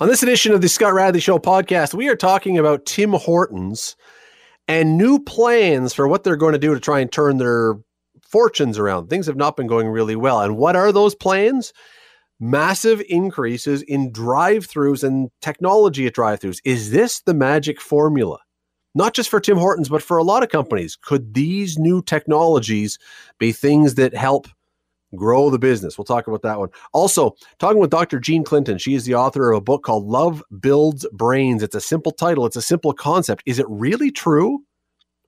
On this edition of the Scott Radley Show podcast, we are talking about Tim Hortons and new plans for what they're going to do to try and turn their fortunes around. Things have not been going really well. And what are those plans? Massive increases in drive throughs and technology at drive throughs. Is this the magic formula? Not just for Tim Hortons, but for a lot of companies. Could these new technologies be things that help grow the business. We'll talk about that one. Also, talking with Dr. Jean Clinton. She is the author of a book called Love Builds Brains. It's a simple title, it's a simple concept. Is it really true?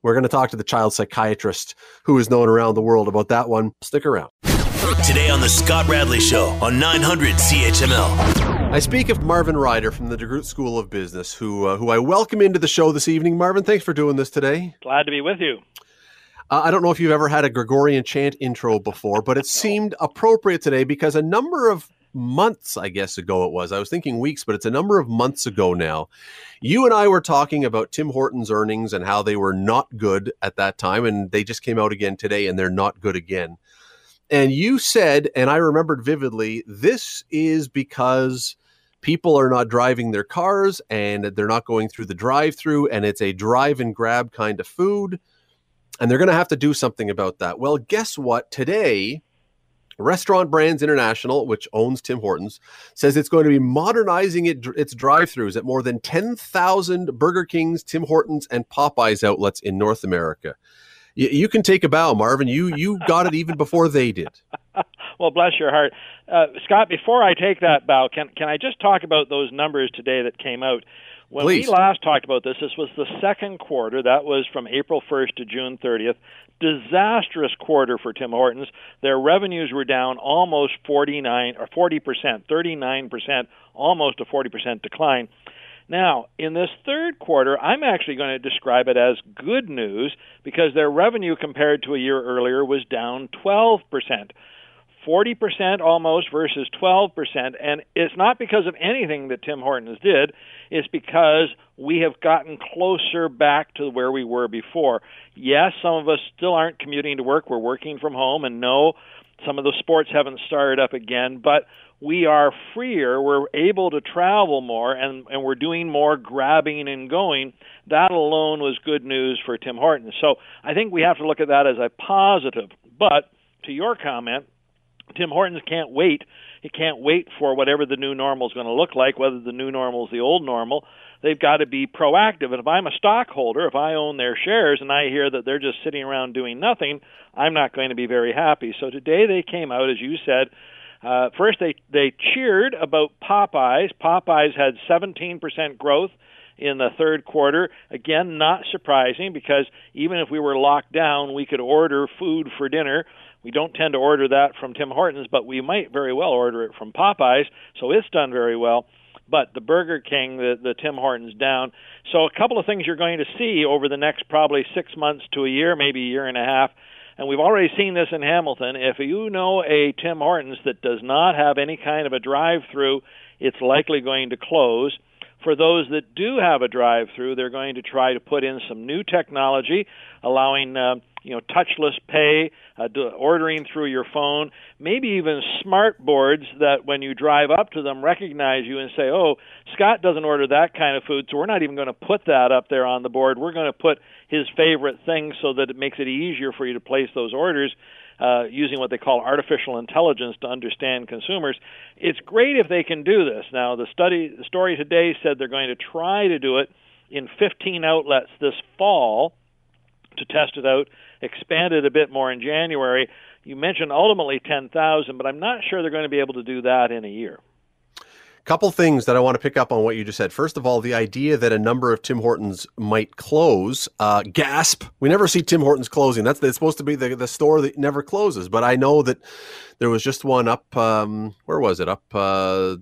We're going to talk to the child psychiatrist who is known around the world about that one. Stick around. Today on The Scott Radley Show on 900 CHML. I speak of Marvin Ryder from the DeGroote School of Business, who, uh, who I welcome into the show this evening. Marvin, thanks for doing this today. Glad to be with you. Uh, I don't know if you've ever had a Gregorian chant intro before, but it seemed appropriate today because a number of months, I guess, ago it was. I was thinking weeks, but it's a number of months ago now. You and I were talking about Tim Hortons' earnings and how they were not good at that time, and they just came out again today and they're not good again. And you said, and I remembered vividly, this is because people are not driving their cars and they're not going through the drive through, and it's a drive and grab kind of food and they're going to have to do something about that. Well, guess what? Today, Restaurant Brands International, which owns Tim Hortons, says it's going to be modernizing it, its drive-throughs at more than 10,000 Burger Kings, Tim Hortons, and Popeyes outlets in North America. You, you can take a bow, Marvin. You you got it even before they did. well, bless your heart, uh, Scott. Before I take that bow, can can I just talk about those numbers today that came out? When Please. we last talked about this, this was the second quarter. That was from April 1st to June 30th. Disastrous quarter for Tim Hortons. Their revenues were down almost 49 or 40 percent, 39 percent, almost a 40 percent decline. Now, in this third quarter, I'm actually going to describe it as good news because their revenue compared to a year earlier was down 12 percent. 40% almost versus 12%. And it's not because of anything that Tim Hortons did, it's because we have gotten closer back to where we were before. Yes, some of us still aren't commuting to work, we're working from home, and no, some of the sports haven't started up again, but we are freer, we're able to travel more, and, and we're doing more grabbing and going. That alone was good news for Tim Hortons. So I think we have to look at that as a positive. But to your comment, Tim Hortons can't wait. He can't wait for whatever the new normal is going to look like, whether the new normal is the old normal. They've got to be proactive. And if I'm a stockholder, if I own their shares and I hear that they're just sitting around doing nothing, I'm not going to be very happy. So today they came out, as you said. Uh, first, they they cheered about Popeyes. Popeyes had 17% growth in the third quarter. Again, not surprising because even if we were locked down, we could order food for dinner. We don't tend to order that from Tim Hortons, but we might very well order it from Popeyes, so it's done very well. But the Burger King, the, the Tim Hortons down. So a couple of things you're going to see over the next probably six months to a year, maybe a year and a half. And we've already seen this in Hamilton. If you know a Tim Hortons that does not have any kind of a drive through, it's likely going to close. For those that do have a drive through, they're going to try to put in some new technology, allowing uh, you know touchless pay, uh, ordering through your phone, maybe even smart boards that when you drive up to them recognize you and say, "Oh, Scott doesn't order that kind of food, so we're not even going to put that up there on the board. We're going to put his favorite things so that it makes it easier for you to place those orders." Uh, using what they call artificial intelligence to understand consumers. It's great if they can do this. Now, the study, the story today said they're going to try to do it in 15 outlets this fall to test it out, expand it a bit more in January. You mentioned ultimately 10,000, but I'm not sure they're going to be able to do that in a year. Couple things that I want to pick up on what you just said. First of all, the idea that a number of Tim Hortons might close. Uh, gasp! We never see Tim Hortons closing. That's it's supposed to be the, the store that never closes. But I know that there was just one up. Um, where was it? Up. Uh,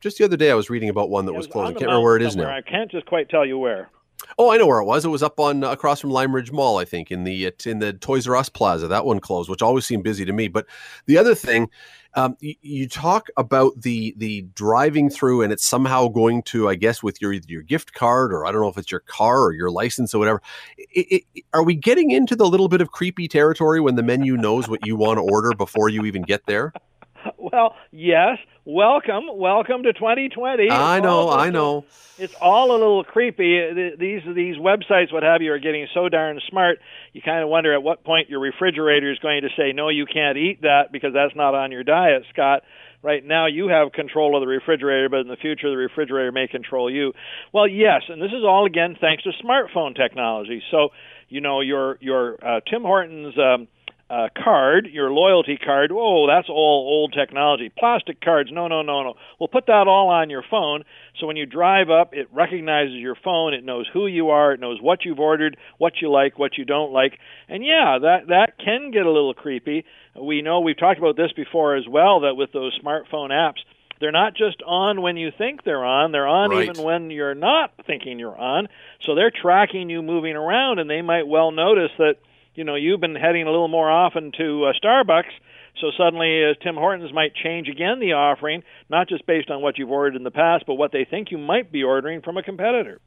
just the other day, I was reading about one that was, was closing. I can't remember where it is now. I can't just quite tell you where. Oh, I know where it was. It was up on across from Lime Ridge Mall, I think, in the in the Toys R Us Plaza. That one closed, which always seemed busy to me. But the other thing, um, you, you, talk about the the driving through, and it's somehow going to, I guess, with your your gift card, or I don't know if it's your car or your license or whatever. It, it, are we getting into the little bit of creepy territory when the menu knows what you want to order before you even get there? well, yes. Welcome, welcome to 2020. I know, I know. It's all a little creepy. These these websites, what have you, are getting so darn smart. You kind of wonder at what point your refrigerator is going to say, "No, you can't eat that because that's not on your diet, Scott." Right now, you have control of the refrigerator, but in the future, the refrigerator may control you. Well, yes, and this is all again thanks to smartphone technology. So, you know, your your uh, Tim Hortons. Um, uh, card, your loyalty card. Oh, that's all old technology. Plastic cards. No, no, no, no. We'll put that all on your phone. So when you drive up, it recognizes your phone. It knows who you are. It knows what you've ordered, what you like, what you don't like. And yeah, that that can get a little creepy. We know we've talked about this before as well. That with those smartphone apps, they're not just on when you think they're on, they're on Right. even when you're not thinking you're on. So they're tracking you moving around, and they might well notice that you know you've been heading a little more often to uh, Starbucks. So suddenly, uh, Tim Hortons might change again the offering, not just based on what you've ordered in the past, but what they think you might be ordering from a competitor.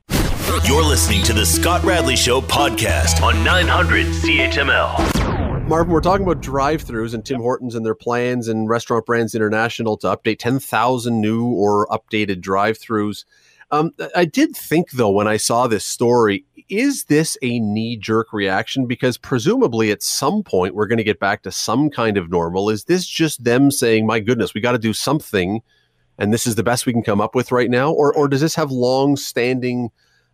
You're listening to the Scott Radley Show podcast on 900 CHML. Marvin, we're talking about drive-throughs and Tim Hortons and their plans and Restaurant Brands International to update 10,000 new or updated drive-throughs. Um, I did think though when I saw this story, is this a knee-jerk reaction? Because presumably at some point we're going to get back to some kind of normal. Is this just them saying, "My goodness, we got to do something," and this is the best we can come up with right now, or or does this have long-standing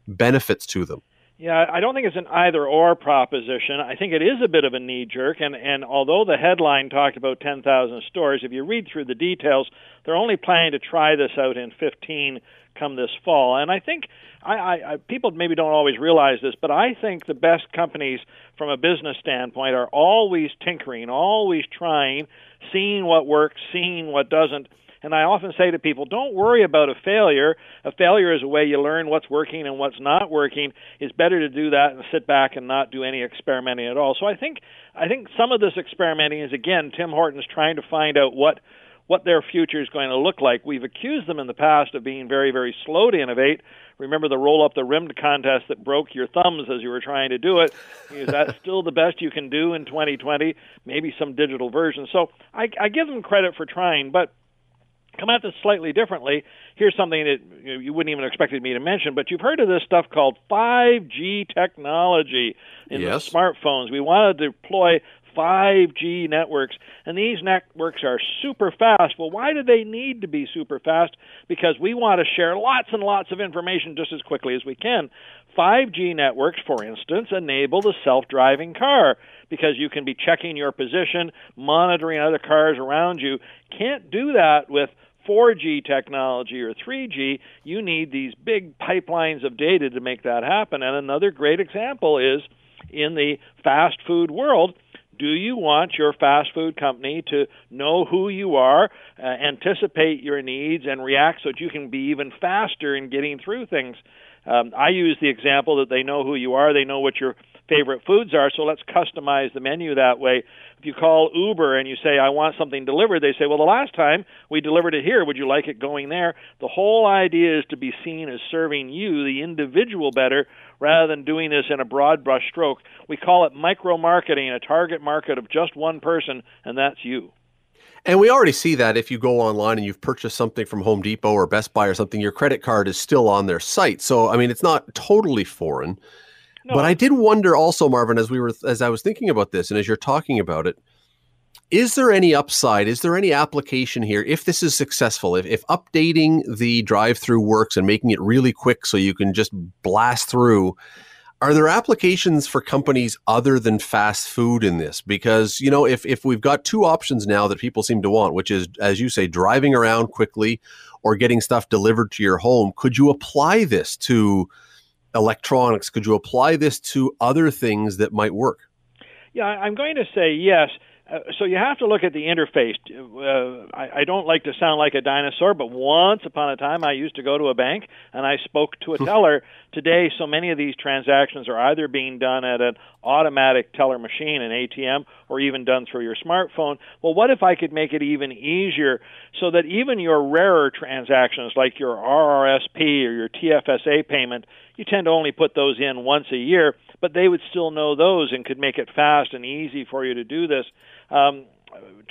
benefits to them? Yeah, I don't think it's an either or proposition. I think it is a bit of a knee jerk. And, and although the headline talked about 10,000 stores, if you read through the details, they're only planning to try this out in 15 come this fall. And I think I, I, I, people maybe don't always realize this, but I think the best companies from a business standpoint are always tinkering, always trying, seeing what works, seeing what doesn't. And I often say to people, don't worry about a failure. A failure is a way you learn what's working and what's not working. It's better to do that and sit back and not do any experimenting at all. So I think I think some of this experimenting is again Tim Hortons trying to find out what what their future is going to look like. We've accused them in the past of being very, very slow to innovate. Remember the roll up the rim contest that broke your thumbs as you were trying to do it? Is that still the best you can do in 2020? Maybe some digital version. So I, I give them credit for trying, but come at this slightly differently. Here's something that you, know, you wouldn't even expected me to mention, but you've heard of this stuff called 5G technology in Yes. the smartphones. We want to deploy 5G networks, and these networks are super fast. Well, why do they need to be super fast? Because we want to share lots and lots of information just as quickly as we can. 5G networks, for instance, enable the self driving car because you can be checking your position, monitoring other cars around you. Can't do that with 4G technology or 3G. You need these big pipelines of data to make that happen. And another great example is in the fast food world. Do you want your fast food company to know who you are, uh, anticipate your needs, and react so that you can be even faster in getting through things? Um, I use the example that they know who you are, they know what your favorite foods are, so let's customize the menu that way. If you call Uber and you say, I want something delivered, they say, Well, the last time we delivered it here, would you like it going there? The whole idea is to be seen as serving you, the individual, better rather than doing this in a broad brush stroke. We call it micro marketing, a target market of just one person, and that's you. And we already see that if you go online and you've purchased something from Home Depot or Best Buy or something, your credit card is still on their site. So, I mean, it's not totally foreign. But I did wonder also, Marvin, as we were as I was thinking about this and as you're talking about it, is there any upside? Is there any application here if this is successful? If if updating the drive-through works and making it really quick so you can just blast through, are there applications for companies other than fast food in this? Because you know, if if we've got two options now that people seem to want, which is as you say, driving around quickly or getting stuff delivered to your home, could you apply this to electronics? Could you apply this to other things that might work? Yeah, I'm going to say yes. Uh, so you have to look at the interface. Uh, I, I don't like to sound like a dinosaur, but once upon a time I used to go to a bank and I spoke to a teller. Today, so many of these transactions are either being done at an automatic teller machine, an ATM, or even done through your smartphone. Well, what if I could make it even easier so that even your rarer transactions, like your RRSP or your TFSA payment, you tend to only put those in once a year, but they would still know those and could make it fast and easy for you to do this. Um,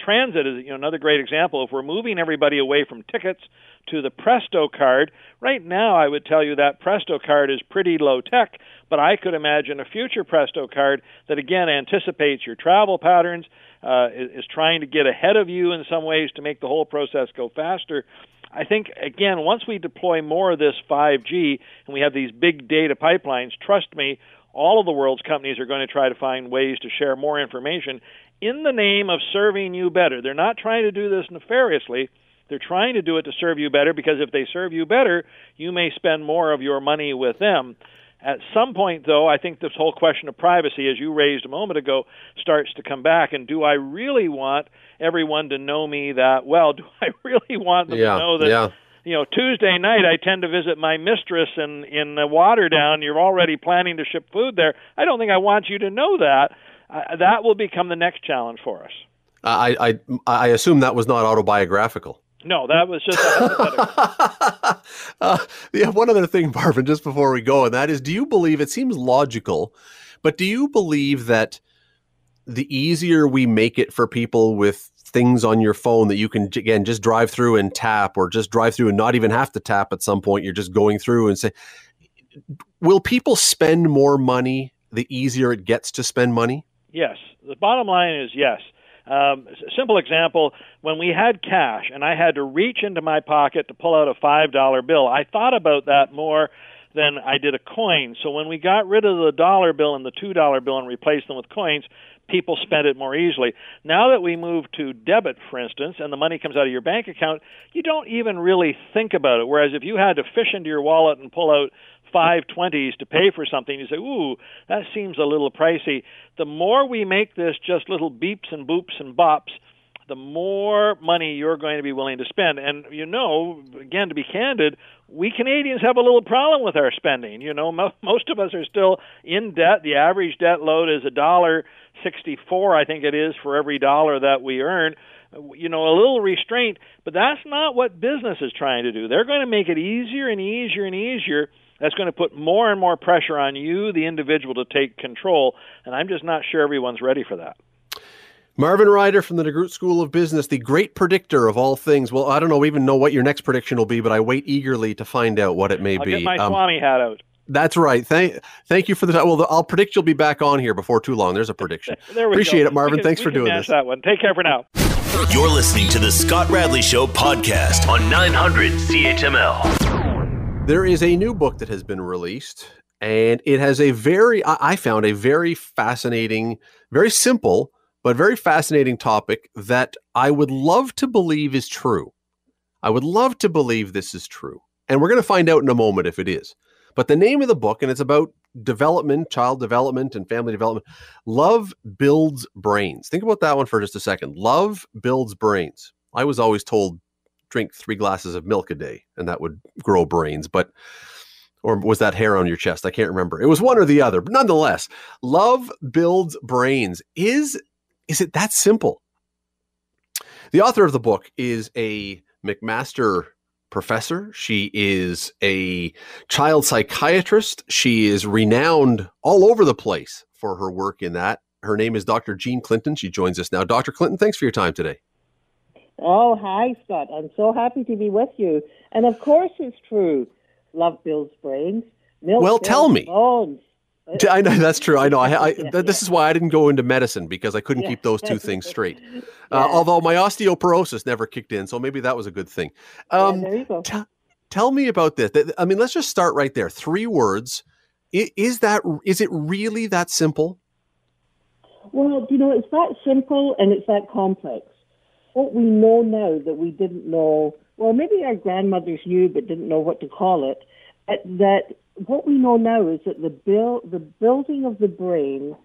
transit is you know another great example. If we're moving everybody away from tickets to the Presto card, right now I would tell you that Presto card is pretty low tech, but I could imagine a future Presto card that again anticipates your travel patterns, uh, is, is trying to get ahead of you in some ways to make the whole process go faster. I think again, once we deploy more of this 5G and we have these big data pipelines, trust me, all of the world's companies are going to try to find ways to share more information in the name of serving you better. They're not trying to do this nefariously. They're trying to do it to serve you better because if they serve you better, you may spend more of your money with them. At some point, though, I think this whole question of privacy, as you raised a moment ago, starts to come back. And do I really want everyone to know me that well? Do I really want them yeah, to know that yeah you know, Tuesday night I tend to visit my mistress in in Waterdown. You're already planning to ship food there. I don't think I want you to know that. Uh, that will become the next challenge for us. I I I assume that was not autobiographical. No, that was just uh, yeah, one other thing, Marvin, just before we go, and that is do you believe it seems logical, but do you believe that the easier we make it for people with things on your phone that you can again just drive through and tap or just drive through and not even have to tap at some point you're just going through and say will people spend more money the easier it gets to spend money? Yes. The bottom line is yes um, simple example when we had cash and i had to reach into my pocket to pull out a five dollar bill i thought about that more than I did a coin. So when we got rid of the dollar bill and the two dollar bill and replaced them with coins, people spend it more easily. Now that we move to debit, for instance, and the money comes out of your bank account, you don't even really think about it. Whereas if you had to fish into your wallet and pull out five twenties to pay for something, you say, "Ooh, that seems a little pricey." The more we make this just little beeps and boops and bops, the more money you're going to be willing to spend. And you know, again, to be candid, we Canadians have a little problem with our spending. You know, mo- most of us are still in debt. The average debt load is a dollar 64, I think it is, for every dollar that we earn. You know, a little restraint, but that's not what business is trying to do. They're going to make it easier and easier and easier. That's going to put more and more pressure on you, the individual, to take control. And I'm just not sure everyone's ready for that. Marvin Ryder from the DeGroote School of Business, the great predictor of all things. Well, I don't know even know what your next prediction will be, but I wait eagerly to find out what it may I'll be. Get my um, Swami hat out. That's right. Thank thank you for the time. Well, I'll predict you'll be back on here before too long. There's a prediction. there we Appreciate go. it, Marvin. Can, Thanks for doing this. That one. Take care for now. You're listening to the Scott Radley Show podcast on 900 CHML. There is a new book that has been released, and it has a very I found a very fascinating, very simple but very fascinating topic that I would love to believe is true. I would love to believe this is true. And we're going to find out in a moment if it is. But the name of the book, and it's about development, child development, and family development Love Builds Brains. Think about that one for just a second. Love builds brains. I was always told drink three glasses of milk a day and that would grow brains. But or was that hair on your chest? I can't remember. It was one or the other. But nonetheless, love builds brains. Is is it that simple? The author of the book is a McMaster professor. She is a child psychiatrist. She is renowned all over the place for her work in that. Her name is Dr. Jean Clinton. She joins us now. Dr. Clinton, thanks for your time today. Oh, hi, Scott. I'm so happy to be with you. And of course, it's true. Love builds brains. Milk well, tell me. Bones. I know that's true. I know. I, I yeah, this yeah. is why I didn't go into medicine because I couldn't yeah. keep those two things straight. Uh, although my osteoporosis never kicked in, so maybe that was a good thing. Um, there you go. T- tell me about this. I mean, let's just start right there. Three words. Is that is it really that simple? Well, you know, it's that simple and it's that complex. What we know now that we didn't know, well, maybe our grandmothers knew but didn't know what to call it, that what we know now is that the build, the building of the brain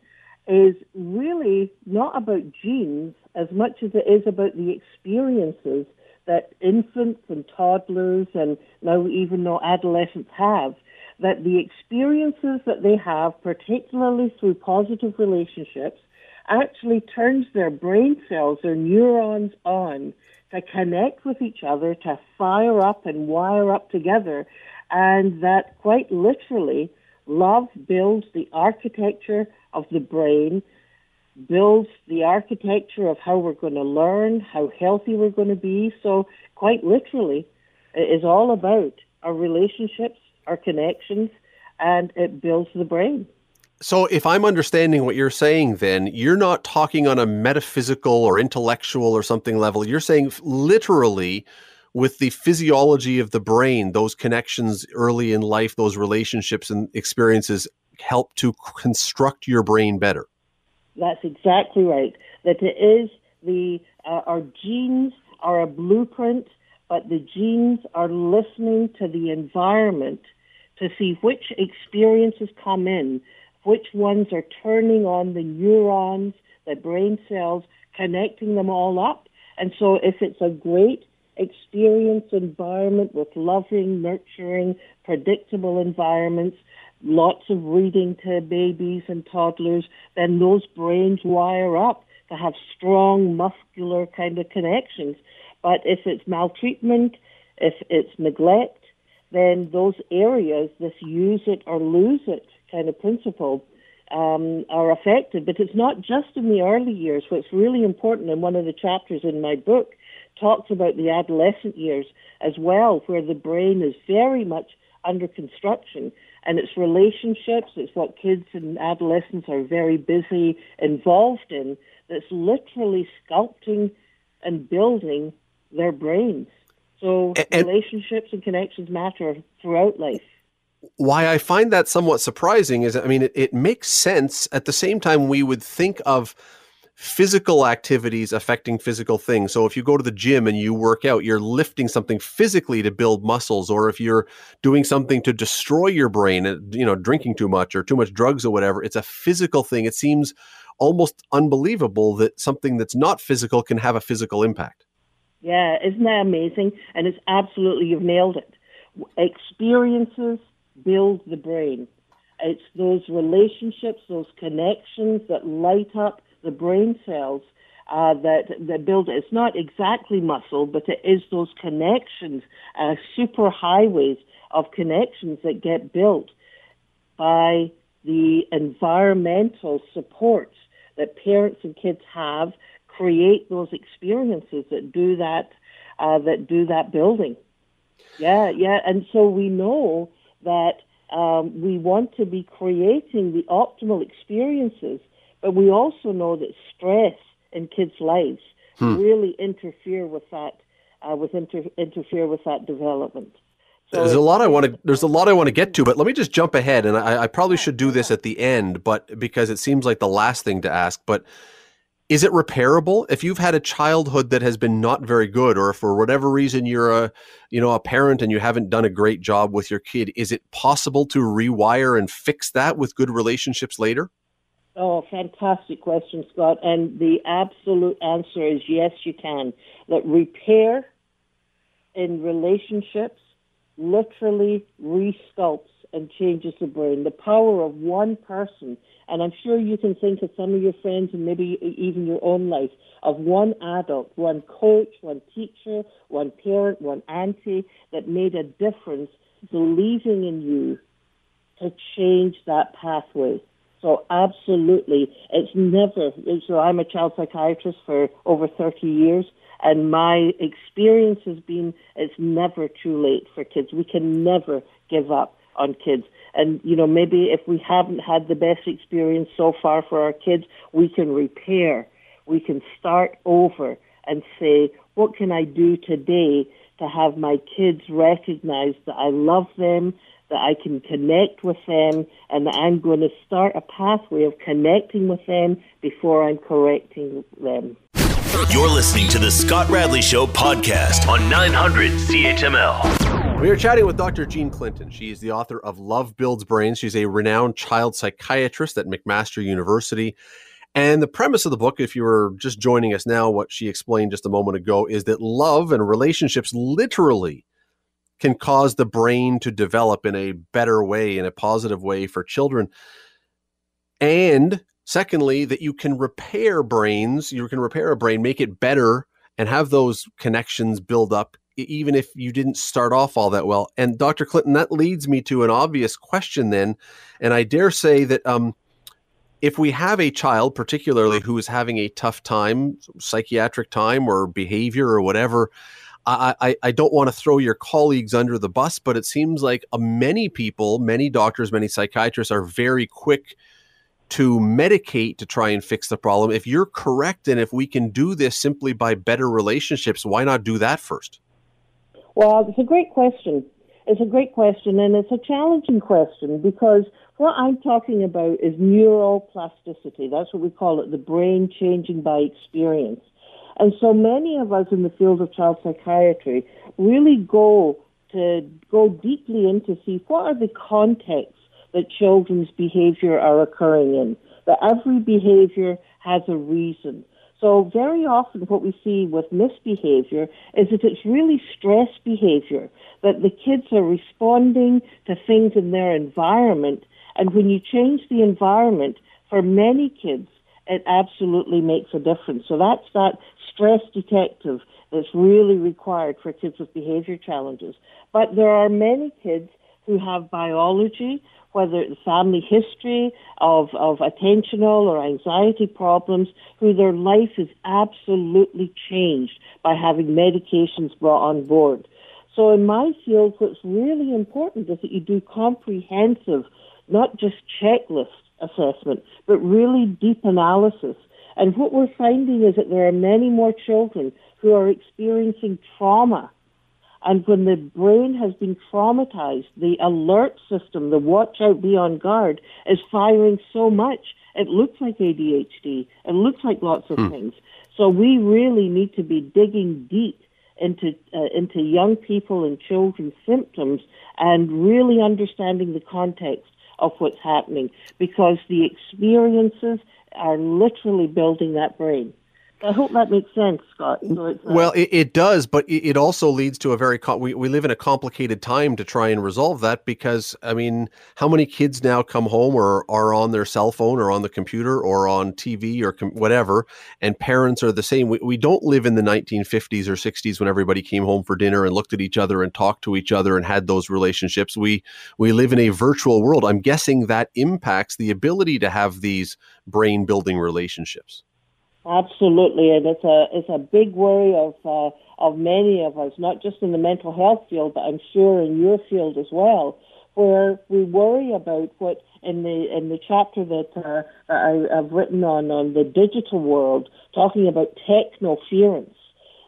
is really not about genes as much as it is about the experiences that infants and toddlers and now even know adolescents have. That the experiences that they have, particularly through positive relationships, actually turns their brain cells, their neurons on to connect with each other, to fire up and wire up together and that quite literally, love builds the architecture of the brain builds the architecture of how we're going to learn, how healthy we're going to be. So, quite literally, it is all about our relationships, our connections, and it builds the brain. So, if I'm understanding what you're saying, then you're not talking on a metaphysical or intellectual or something level. You're saying literally with the physiology of the brain, those connections early in life, those relationships and experiences help to construct your brain better. That's exactly right. That it is the uh, our genes are a blueprint, but the genes are listening to the environment to see which experiences come in which ones are turning on the neurons, the brain cells, connecting them all up. And so if it's a great experience environment with loving, nurturing, predictable environments, lots of reading to babies and toddlers, then those brains wire up to have strong muscular kind of connections. But if it's maltreatment, if it's neglect, then those areas, this use it or lose it kind of principle um, are affected. But it's not just in the early years. What's really important, and one of the chapters in my book talks about the adolescent years as well, where the brain is very much under construction and its relationships, it's what kids and adolescents are very busy involved in, that's literally sculpting and building their brains. So and, relationships and connections matter throughout life why I find that somewhat surprising is, I mean, it, it, makes sense. At the same time, we would think of physical activities affecting physical things. So if you go to the gym and you work out, you're lifting something physically to build muscles, or if you're doing something to destroy your brain, uh, you know, drinking too much or too much drugs or whatever, it's a physical thing. It seems almost unbelievable that something that's not physical can have a physical impact. Yeah, isn't that amazing? And it's absolutely, you've nailed it. Experiences build the brain. It's those relationships, those connections that light up the brain cells uh, that that build it. It's not exactly muscle, but it is those connections, uh, super highways of connections that get built by the environmental supports that parents and kids have. Create those experiences that do that, uh, that do that building. Yeah, yeah, and so we know that um, we want to be creating the optimal experiences, but we also know that stress in kids' lives hmm. really interfere with that, uh, with inter- interfere with that development. So there's a lot I want to. There's a lot I want to get to, but let me just jump ahead, and I, I probably should do this at the end, but because it seems like the last thing to ask. But is it repairable if you've had a childhood that has been not very good or for whatever reason you're a you know a parent and you haven't done a great job with your kid is it possible to rewire and fix that with good relationships later Oh, fantastic question, Scott. And the absolute answer is yes, you can. That repair in relationships literally resculpts and changes the brain. The power of one person and I'm sure you can think of some of your friends and maybe even your own life of one adult, one coach, one teacher, one parent, one auntie that made a difference believing in you to change that pathway. So absolutely, it's never, so I'm a child psychiatrist for over 30 years and my experience has been it's never too late for kids. We can never give up on kids. And, you know, maybe if we haven't had the best experience so far for our kids, we can repair. We can start over and say, what can I do today to have my kids recognize that I love them, that I can connect with them, and that I'm going to start a pathway of connecting with them before I'm correcting them. You're listening to the Scott Radley Show podcast on 900 CHML. We are chatting with Dr. Jean Clinton. She is the author of Love Builds Brains. She's a renowned child psychiatrist at McMaster University. And the premise of the book, if you were just joining us now, what she explained just a moment ago is that love and relationships literally can cause the brain to develop in a better way, in a positive way for children. And secondly, that you can repair brains, you can repair a brain, make it better, and have those connections build up even if you didn't start off all that well. And Dr. Clinton, that leads me to an obvious question then, and I dare say that um, if we have a child, particularly who is having a tough time, psychiatric time or behavior or whatever, I, I, I don't want to throw your colleagues under the bus, but it seems like uh, many people, many doctors, many psychiatrists are very quick to medicate to try and fix the problem. If you're correct, and if we can do this simply by better relationships, why not do that first? Well, it's a great question. It's a great question, and it's a challenging question because what I'm talking about is neuroplasticity. That's what we call it, the brain changing by experience. And so many of us in the field of child psychiatry really go to go deeply into see what are the contexts that children's behavior are occurring in. That every behavior has a reason. So very often what we see with misbehavior is that it's really stress behavior, that the kids are responding to things in their environment and when you change the environment, for many kids, it absolutely makes a difference. So that's that stress detective that's really required for kids with behavior challenges. But there are many kids who have biology, whether it's family history of, of attentional or anxiety problems, who their life is absolutely changed by having medications brought on board. So in my field, what's really important is that you do comprehensive not just checklist assessment, but really deep analysis. And what we're finding is that there are many more children who are experiencing trauma. And when the brain has been traumatized, the alert system, the watch out, be on guard, is firing so much. It looks like ADHD. It looks like lots of hmm. things. So we really need to be digging deep into uh, into young people and children's symptoms and really understanding the context of what's happening because the experiences are literally building that brain. I hope that makes sense, Scott. Well, it, it, does, but it, also leads to a very we we live in a complicated time to try and resolve that because I mean, how many kids now come home or are on their cell phone or on the computer or on TV or com- whatever, and parents are the same. We we don't live in the 1950s or 60s when everybody came home for dinner and looked at each other and talked to each other and had those relationships. We we live in a virtual world. I'm guessing that impacts the ability to have these brain building relationships. Absolutely, and it's a it's a big worry of uh, of many of us, not just in the mental health field, but I'm sure in your field as well, where we worry about what in the in the chapter that uh, I, have written on on the digital world, talking about technoference,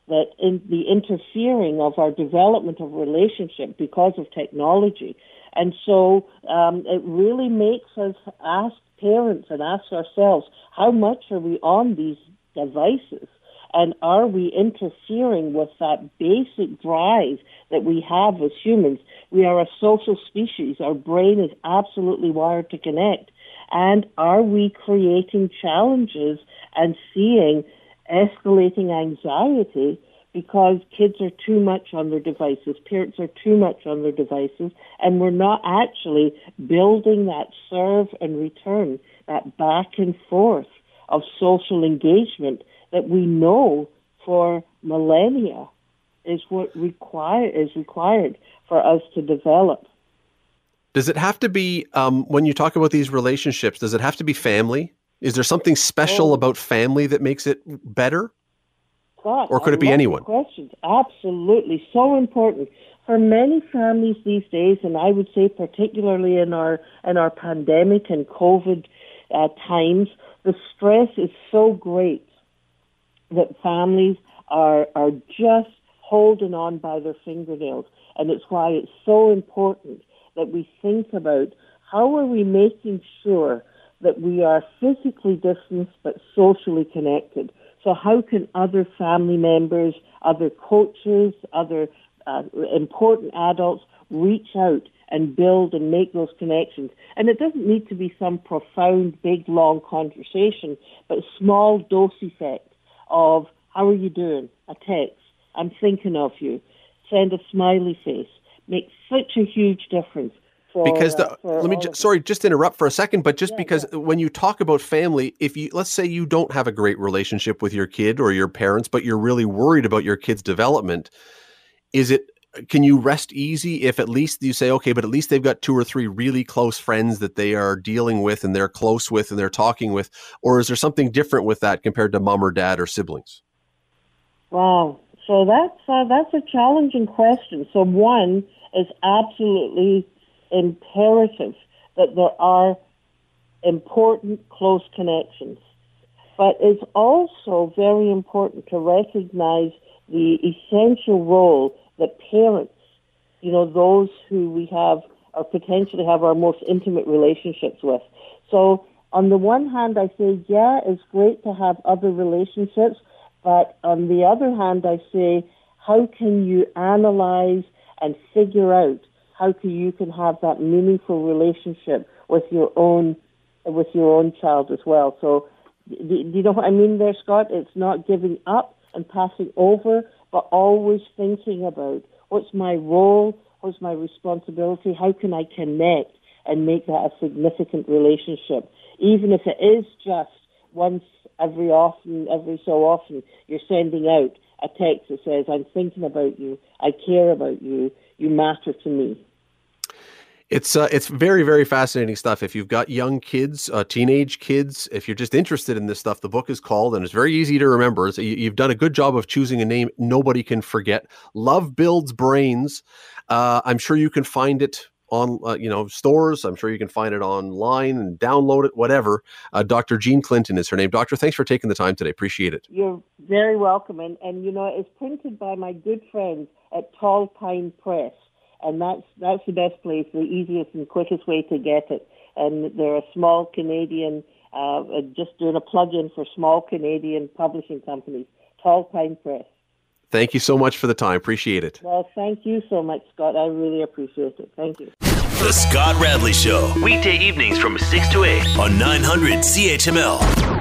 that in the interfering of our development of relationship because of technology, and so um, it really makes us ask parents and ask ourselves, how much are we on these devices? And are we interfering with that basic drive that we have as humans? We are a social species. Our brain is absolutely wired to connect. And are we creating challenges and seeing escalating anxiety because kids are too much on their devices, parents are too much on their devices, and we're not actually building that serve and return, that back and forth of social engagement that we know for millennia is what require is required for us to develop. Does it have to be um, when you talk about these relationships? Does it have to be family? Is there something special oh. about family that makes it better? Or could I it be anyone? Questions, absolutely, so important. For many families these days, and I would say particularly in our in our pandemic and COVID uh, times, the stress is so great that families are are just holding on by their fingernails, and it's why it's so important that we think about how are we making sure that we are physically distanced but socially connected so how can other family members, other coaches, other uh, important adults reach out and build and make those connections? And it doesn't need to be some profound, big, long conversation, but a small dose effect of how are you doing? A text. I'm thinking of you. Send a smiley face. Makes such a huge difference. For, because the, uh, let me just, sorry just interrupt for a second but just yeah, because yeah. when you talk about family if you let's say you don't have a great relationship with your kid or your parents but you're really worried about your kid's development is it can you rest easy if at least you say, okay, but at least they've got two or three really close friends that they are dealing with and they're close with and they're talking with? Or is there something different with that compared to mom or dad or siblings? Wow. So that's uh, that's a challenging question. So one is absolutely imperative that there are important close connections, but it's also very important to recognize the essential role that parents, you know, those who we have or potentially have our most intimate relationships with. So on the one hand, I say, yeah, it's great to have other relationships, but on the other hand, I say, how can you analyze and figure out how can you can have that meaningful relationship with your own with your own child as well. So, do you know what I mean there, Scott? It's not giving up and passing over, but always thinking about what's my role, what's my responsibility, how can I connect and make that a significant relationship, even if it is just once every often, every so often, you're sending out a text that says, I'm thinking about you, I care about you, you matter to me. It's uh, it's very very fascinating stuff. If you've got young kids, uh, teenage kids, if you're just interested in this stuff, the book is called, and it's very easy to remember. you've done a good job of choosing a name nobody can forget. Love builds brains. Uh, I'm sure you can find it on uh, you know stores. I'm sure you can find it online and download it. Whatever. Uh, Dr. Jean Clinton is her name. Doctor, thanks for taking the time today. Appreciate it. You're very welcome. And and you know it's printed by my good friends at Tall Pine Press and that's that's the best place, the easiest and quickest way to get it. And they're a small Canadian, uh, just doing a plug-in for small Canadian publishing companies, Tall Pine Press. Thank you so much for the time. Appreciate it. Well, thank you so much, Scott. I really appreciate it. Thank you. The Scott Radley Show, weekday evenings from 6 to 8 on 900 CHML.